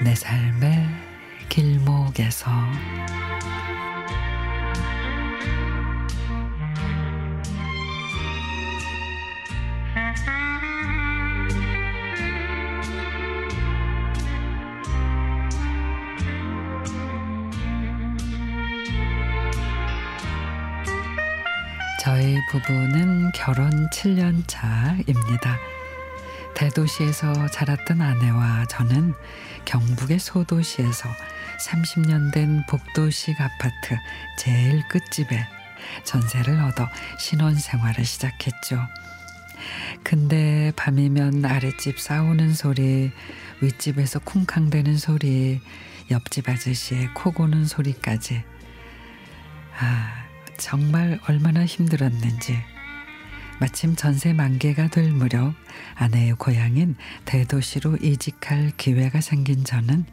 내 삶의 길목에서 저희 부부는 결혼 7년 차입니다. 대도시에서 자랐던 아내와 저는 경북의 소도시에서 30년 된 복도식 아파트 제일 끝집에 전세를 얻어 신혼 생활을 시작했죠. 근데 밤이면 아랫집 싸우는 소리, 윗집에서 쿵쾅대는 소리, 옆집 아저씨의 코 고는 소리까지. 아, 정말 얼마나 힘들었는지. 마침 전세 만개가 될 무렵 아내의 고향인 대도시로 이직할 기회가 생긴 저는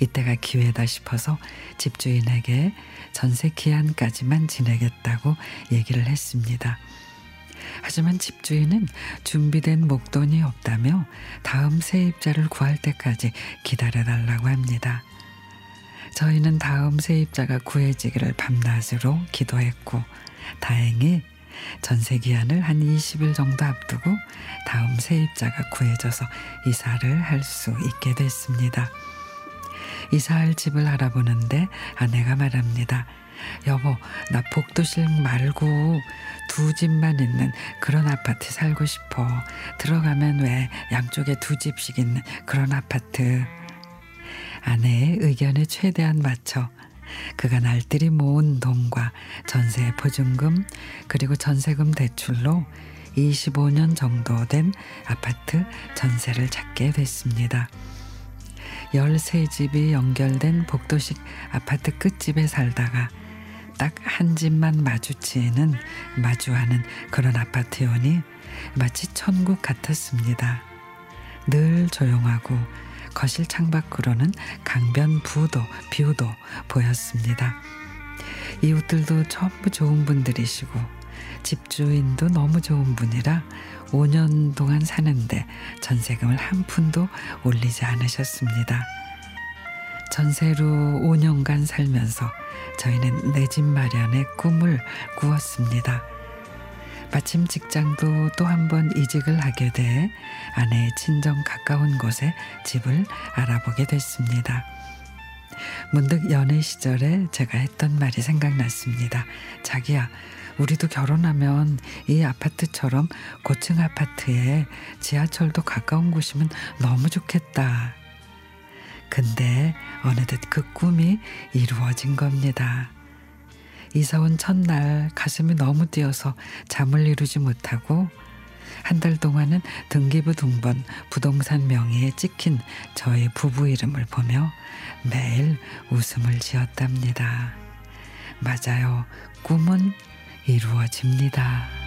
이때가 기회다 싶어서 집주인에게 전세 기한까지만 지내겠다고 얘기를 했습니다. 하지만 집주인은 준비된 목돈이 없다며 다음 세입자를 구할 때까지 기다려달라고 합니다. 저희는 다음 세입자가 구해지기를 밤낮으로 기도했고 다행히 전세 기한을 한 20일 정도 앞두고 다음 세입자가 구해져서 이사를 할 수 있게 됐습니다. 이사할 집을 알아보는데 아내가 말합니다. 여보, 나 복도실 말고 두 집만 있는 그런 아파트 살고 싶어. 들어가면 왜 양쪽에 두 집씩 있는 그런 아파트. 아내의 의견에 최대한 맞춰 그가 날들이 모은 돈과 전세 보증금 그리고 전세금 대출로 25년 정도 된 아파트 전세를 찾게 됐습니다. 13집이 연결된 복도식 아파트 끝집에 살다가 딱 한 집만 마주치는 마주하는 그런 아파트여니 마치 천국 같았습니다. 늘 조용하고 거실 창밖으로는 강변 부도 뷰도 보였습니다. 이웃들도 전부 좋은 분들이시고 집주인도 너무 좋은 분이라 5년 동안 사는데 전세금을 한 푼도 올리지 않으셨습니다. 전세로 5년간 살면서 저희는 내 집 마련의 꿈을 꾸었습니다. 마침 직장도 또 한 번 이직을 하게 돼 아내의 친정 가까운 곳에 집을 알아보게 됐습니다. 문득 연애 시절에 제가 했던 말이 생각났습니다. 자기야, 우리도 결혼하면 이 아파트처럼 고층 아파트에 지하철도 가까운 곳이면 너무 좋겠다. 근데 어느덧 그 꿈이 이루어진 겁니다. 이사 온 첫날 가슴이 너무 뛰어서 잠을 이루지 못하고 한 달 동안은 등기부 등본 부동산 명의에 찍힌 저의 부부 이름을 보며 매일 웃음을 지었답니다. 맞아요. 꿈은 이루어집니다.